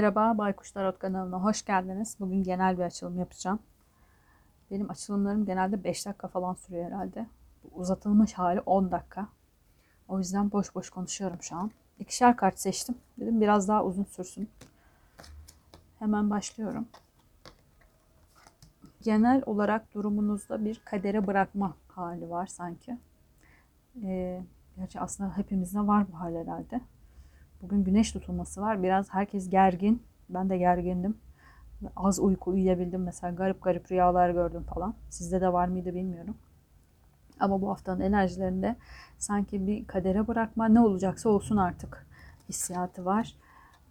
Merhaba Baykuş Tarot kanalına hoş geldiniz. Bugün genel bir açılım yapacağım. Benim açılımlarım genelde 5 dakika falan sürüyor herhalde. Bu uzatılmış hali 10 dakika. O yüzden boş boş konuşuyorum şu an. İkişer kart seçtim. Dedim biraz daha uzun sürsün. Hemen başlıyorum. Genel olarak durumunuzda bir kadere bırakma hali var sanki. Ee, gerçi aslında hepimizde var bu hal herhalde. Bugün güneş tutulması var. Biraz herkes gergin. Ben de gergindim. Az uyku uyuyabildim mesela. Garip garip rüyalar gördüm falan. Sizde de var mıydı bilmiyorum. Ama bu haftanın enerjilerinde sanki bir kadere bırakma ne olacaksa olsun artık hissiyatı var.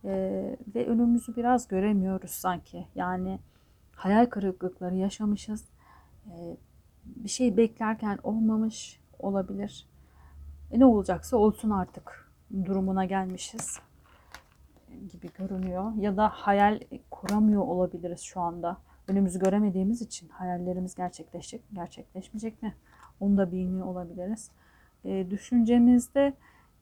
Ee, ve önümüzü biraz göremiyoruz sanki. Yani hayal kırıklıkları yaşamışız. Ee, bir şey beklerken olmamış olabilir. E ne olacaksa olsun artık durumuna gelmişiz gibi görünüyor. Ya da hayal kuramıyor olabiliriz şu anda. Önümüzü göremediğimiz için hayallerimiz gerçekleşecek mi, gerçekleşmeyecek mi? Onu da bilmiyor olabiliriz. E, düşüncemizde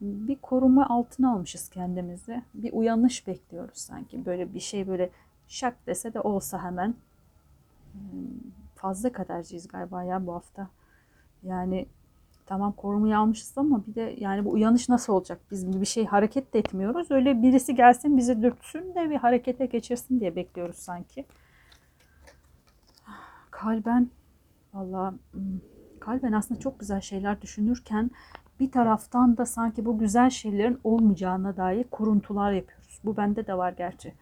bir koruma altına almışız kendimizi. Bir uyanış bekliyoruz sanki. Böyle bir şey böyle şak dese de olsa hemen. Hmm, fazla kaderciyiz galiba ya bu hafta. Yani tamam korumayı almışız ama bir de yani bu uyanış nasıl olacak? Biz bir şey hareket de etmiyoruz. Öyle birisi gelsin bizi dürtsün de bir harekete geçirsin diye bekliyoruz sanki. Kalben valla hmm, kalben aslında çok güzel şeyler düşünürken bir taraftan da sanki bu güzel şeylerin olmayacağına dair kuruntular yapıyoruz. Bu bende de var gerçi.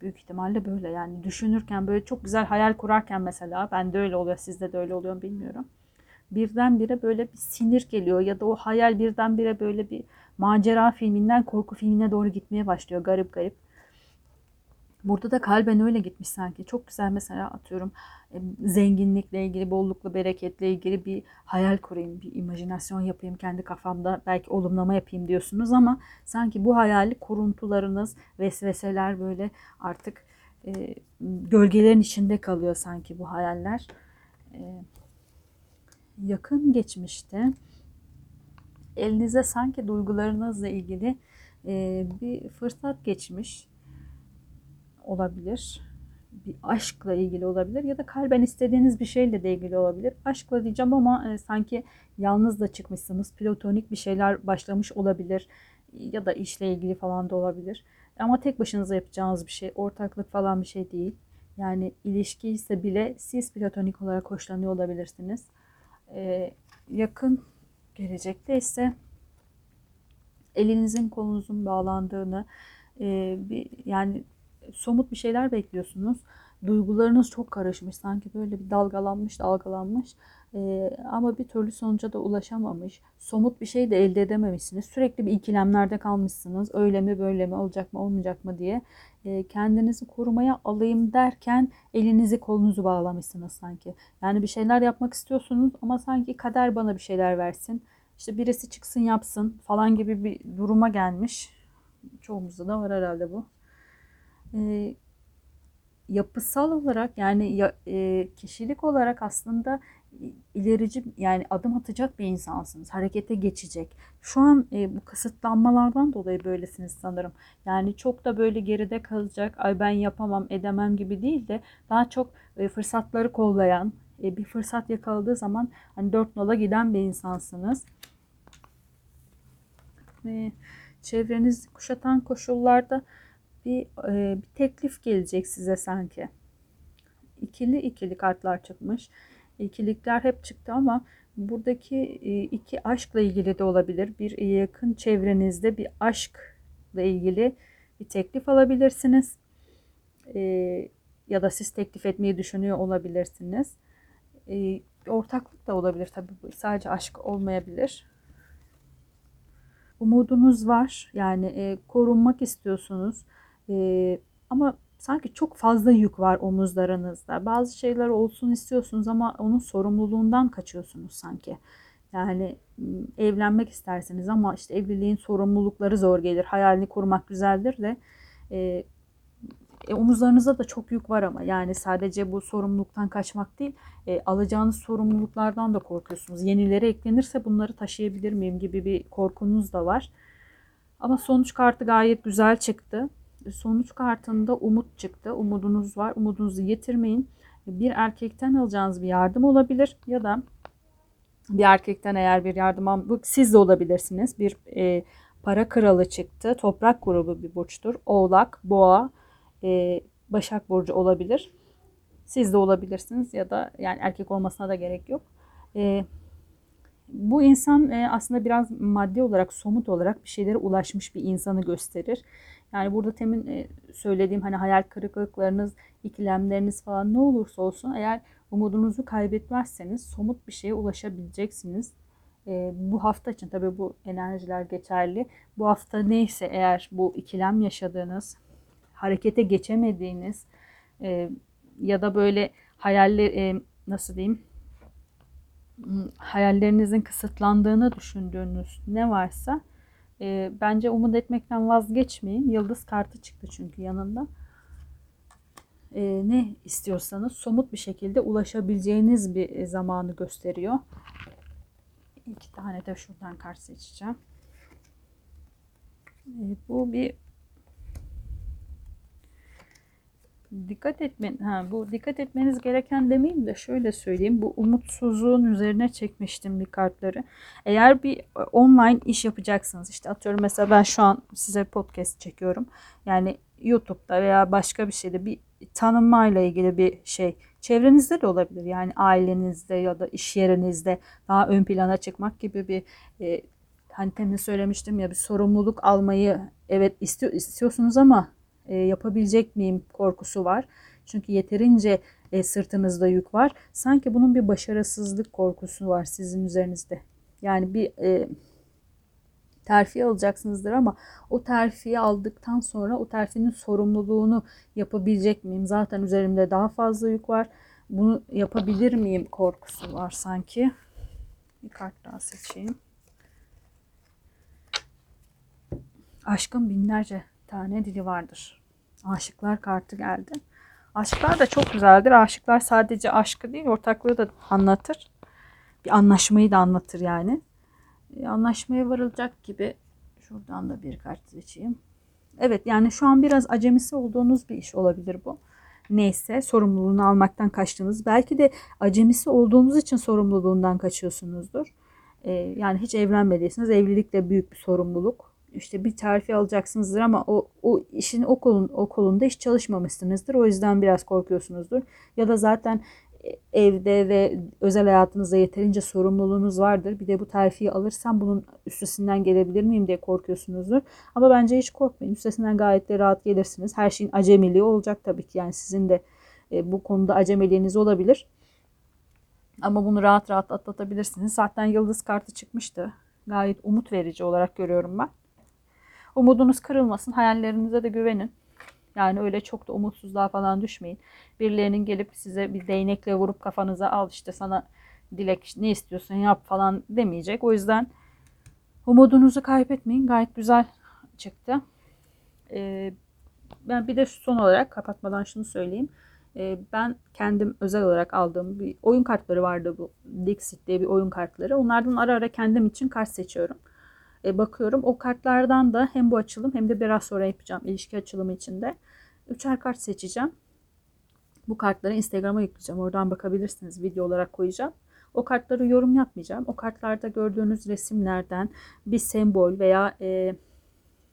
Büyük ihtimalle böyle yani düşünürken böyle çok güzel hayal kurarken mesela ben de öyle oluyor sizde de öyle oluyor bilmiyorum birdenbire böyle bir sinir geliyor ya da o hayal birdenbire böyle bir macera filminden korku filmine doğru gitmeye başlıyor garip garip. Burada da kalben öyle gitmiş sanki. Çok güzel mesela atıyorum zenginlikle ilgili, bollukla, bereketle ilgili bir hayal kurayım, bir imajinasyon yapayım kendi kafamda. Belki olumlama yapayım diyorsunuz ama sanki bu hayali kuruntularınız, vesveseler böyle artık e, gölgelerin içinde kalıyor sanki bu hayaller. E, yakın geçmişte elinize sanki duygularınızla ilgili e, bir fırsat geçmiş olabilir. Bir aşkla ilgili olabilir ya da kalben istediğiniz bir şeyle de ilgili olabilir. Aşkla diyeceğim ama e, sanki yalnız da çıkmışsınız. Platonik bir şeyler başlamış olabilir ya da işle ilgili falan da olabilir. Ama tek başınıza yapacağınız bir şey, ortaklık falan bir şey değil. Yani ilişki ise bile siz platonik olarak hoşlanıyor olabilirsiniz e, yakın gelecekte ise elinizin kolunuzun bağlandığını e, bir yani somut bir şeyler bekliyorsunuz. Duygularınız çok karışmış. Sanki böyle bir dalgalanmış dalgalanmış. Ee, ama bir türlü sonuca da ulaşamamış. Somut bir şey de elde edememişsiniz. Sürekli bir ikilemlerde kalmışsınız. Öyle mi böyle mi olacak mı olmayacak mı diye. Ee, kendinizi korumaya alayım derken elinizi kolunuzu bağlamışsınız sanki. Yani bir şeyler yapmak istiyorsunuz ama sanki kader bana bir şeyler versin. İşte birisi çıksın yapsın falan gibi bir duruma gelmiş. Çoğumuzda da var herhalde bu. Ee, yapısal olarak yani ya, e, kişilik olarak aslında ilerici yani adım atacak bir insansınız. Harekete geçecek. Şu an e, bu kısıtlanmalardan dolayı böylesiniz sanırım. Yani çok da böyle geride kalacak, ay ben yapamam, edemem gibi değil de daha çok e, fırsatları kollayan, e, bir fırsat yakaladığı zaman hani dört nola giden bir insansınız. Ve çevrenizi kuşatan koşullarda bir, e, bir teklif gelecek size sanki. İkili ikili kartlar çıkmış. İkilikler hep çıktı ama buradaki e, iki aşkla ilgili de olabilir. Bir yakın çevrenizde bir aşkla ilgili bir teklif alabilirsiniz. E, ya da siz teklif etmeyi düşünüyor olabilirsiniz. E, ortaklık da olabilir tabii. Sadece aşk olmayabilir. Umudunuz var. Yani korunmak istiyorsunuz ama sanki çok fazla yük var omuzlarınızda. Bazı şeyler olsun istiyorsunuz ama onun sorumluluğundan kaçıyorsunuz sanki. Yani evlenmek istersiniz ama işte evliliğin sorumlulukları zor gelir. Hayalini kurmak güzeldir de e, e, omuzlarınızda da çok yük var ama yani sadece bu sorumluluktan kaçmak değil e, alacağınız sorumluluklardan da korkuyorsunuz. Yenileri eklenirse bunları taşıyabilir miyim gibi bir korkunuz da var. Ama sonuç kartı gayet güzel çıktı Sonuç kartında umut çıktı. Umudunuz var. Umudunuzu yitirmeyin. Bir erkekten alacağınız bir yardım olabilir ya da bir erkekten eğer bir yardım bu siz de olabilirsiniz. Bir e, para kralı çıktı. Toprak grubu bir burçtur. Oğlak, Boğa, e, Başak burcu olabilir. Siz de olabilirsiniz ya da yani erkek olmasına da gerek yok. E, bu insan e, aslında biraz maddi olarak, somut olarak bir şeylere ulaşmış bir insanı gösterir. Yani burada temin e, söylediğim hani hayal kırıklıklarınız, ikilemleriniz falan ne olursa olsun eğer umudunuzu kaybetmezseniz somut bir şeye ulaşabileceksiniz. E, bu hafta için tabii bu enerjiler geçerli. Bu hafta neyse eğer bu ikilem yaşadığınız, harekete geçemediğiniz e, ya da böyle hayaller e, nasıl diyeyim hayallerinizin kısıtlandığını düşündüğünüz ne varsa e, bence umut etmekten vazgeçmeyin. Yıldız kartı çıktı çünkü yanında. E, ne istiyorsanız somut bir şekilde ulaşabileceğiniz bir e, zamanı gösteriyor. İki tane de şuradan kart seçeceğim. E, bu bir dikkat etmen ha bu dikkat etmeniz gereken demeyeyim de şöyle söyleyeyim bu umutsuzluğun üzerine çekmiştim bir kartları. Eğer bir e, online iş yapacaksınız işte atıyorum mesela ben şu an size podcast çekiyorum. Yani YouTube'da veya başka bir şeyde bir tanınmayla ilgili bir şey çevrenizde de olabilir. Yani ailenizde ya da iş yerinizde daha ön plana çıkmak gibi bir e, hani temin söylemiştim ya bir sorumluluk almayı evet istiyor, istiyorsunuz ama e, yapabilecek miyim korkusu var. Çünkü yeterince e, sırtınızda yük var. Sanki bunun bir başarısızlık korkusu var sizin üzerinizde. Yani bir e, terfi alacaksınızdır ama o terfiyi aldıktan sonra o terfinin sorumluluğunu yapabilecek miyim? Zaten üzerimde daha fazla yük var. Bunu yapabilir miyim korkusu var sanki. Bir kart daha seçeyim. Aşkın binlerce tane dili vardır. Aşıklar kartı geldi. Aşklar da çok güzeldir. Aşıklar sadece aşkı değil ortaklığı da anlatır. Bir anlaşmayı da anlatır yani. E, anlaşmaya varılacak gibi şuradan da bir kart seçeyim. Evet yani şu an biraz acemisi olduğunuz bir iş olabilir bu. Neyse sorumluluğunu almaktan kaçtınız. Belki de acemisi olduğunuz için sorumluluğundan kaçıyorsunuzdur. Ee, yani hiç evlenmediyseniz evlilik de büyük bir sorumluluk işte bir terfi alacaksınızdır ama o, o işin o, kolun, o kolunda hiç çalışmamışsınızdır. O yüzden biraz korkuyorsunuzdur. Ya da zaten evde ve özel hayatınızda yeterince sorumluluğunuz vardır. Bir de bu terfiyi alırsam bunun üstesinden gelebilir miyim diye korkuyorsunuzdur. Ama bence hiç korkmayın. Üstesinden gayet de rahat gelirsiniz. Her şeyin acemiliği olacak tabii ki. Yani sizin de e, bu konuda acemiliğiniz olabilir. Ama bunu rahat rahat atlatabilirsiniz. Zaten yıldız kartı çıkmıştı. Gayet umut verici olarak görüyorum ben. Umudunuz kırılmasın. Hayallerinize de güvenin. Yani öyle çok da umutsuzluğa falan düşmeyin. Birilerinin gelip size bir değnekle vurup kafanıza al işte sana dilek ne istiyorsun yap falan demeyecek. O yüzden umudunuzu kaybetmeyin. Gayet güzel çıktı. Ee, ben bir de son olarak kapatmadan şunu söyleyeyim. Ee, ben kendim özel olarak aldığım bir oyun kartları vardı bu. Dixit diye bir oyun kartları. Onlardan ara ara kendim için kart seçiyorum bakıyorum. O kartlardan da hem bu açılım hem de biraz sonra yapacağım ilişki açılımı içinde. Üçer kart seçeceğim. Bu kartları Instagram'a yükleyeceğim. Oradan bakabilirsiniz. Video olarak koyacağım. O kartları yorum yapmayacağım. O kartlarda gördüğünüz resimlerden bir sembol veya e,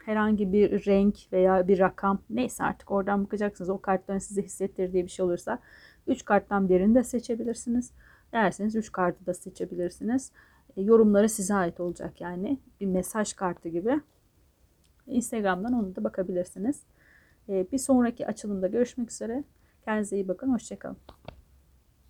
herhangi bir renk veya bir rakam neyse artık oradan bakacaksınız. O kartların size hissettirdiği bir şey olursa 3 karttan birini de seçebilirsiniz. Derseniz 3 kartı da seçebilirsiniz. E, yorumları size ait olacak yani. Bir mesaj kartı gibi. Instagram'dan onu da bakabilirsiniz. E, bir sonraki açılımda görüşmek üzere. Kendinize iyi bakın. Hoşçakalın.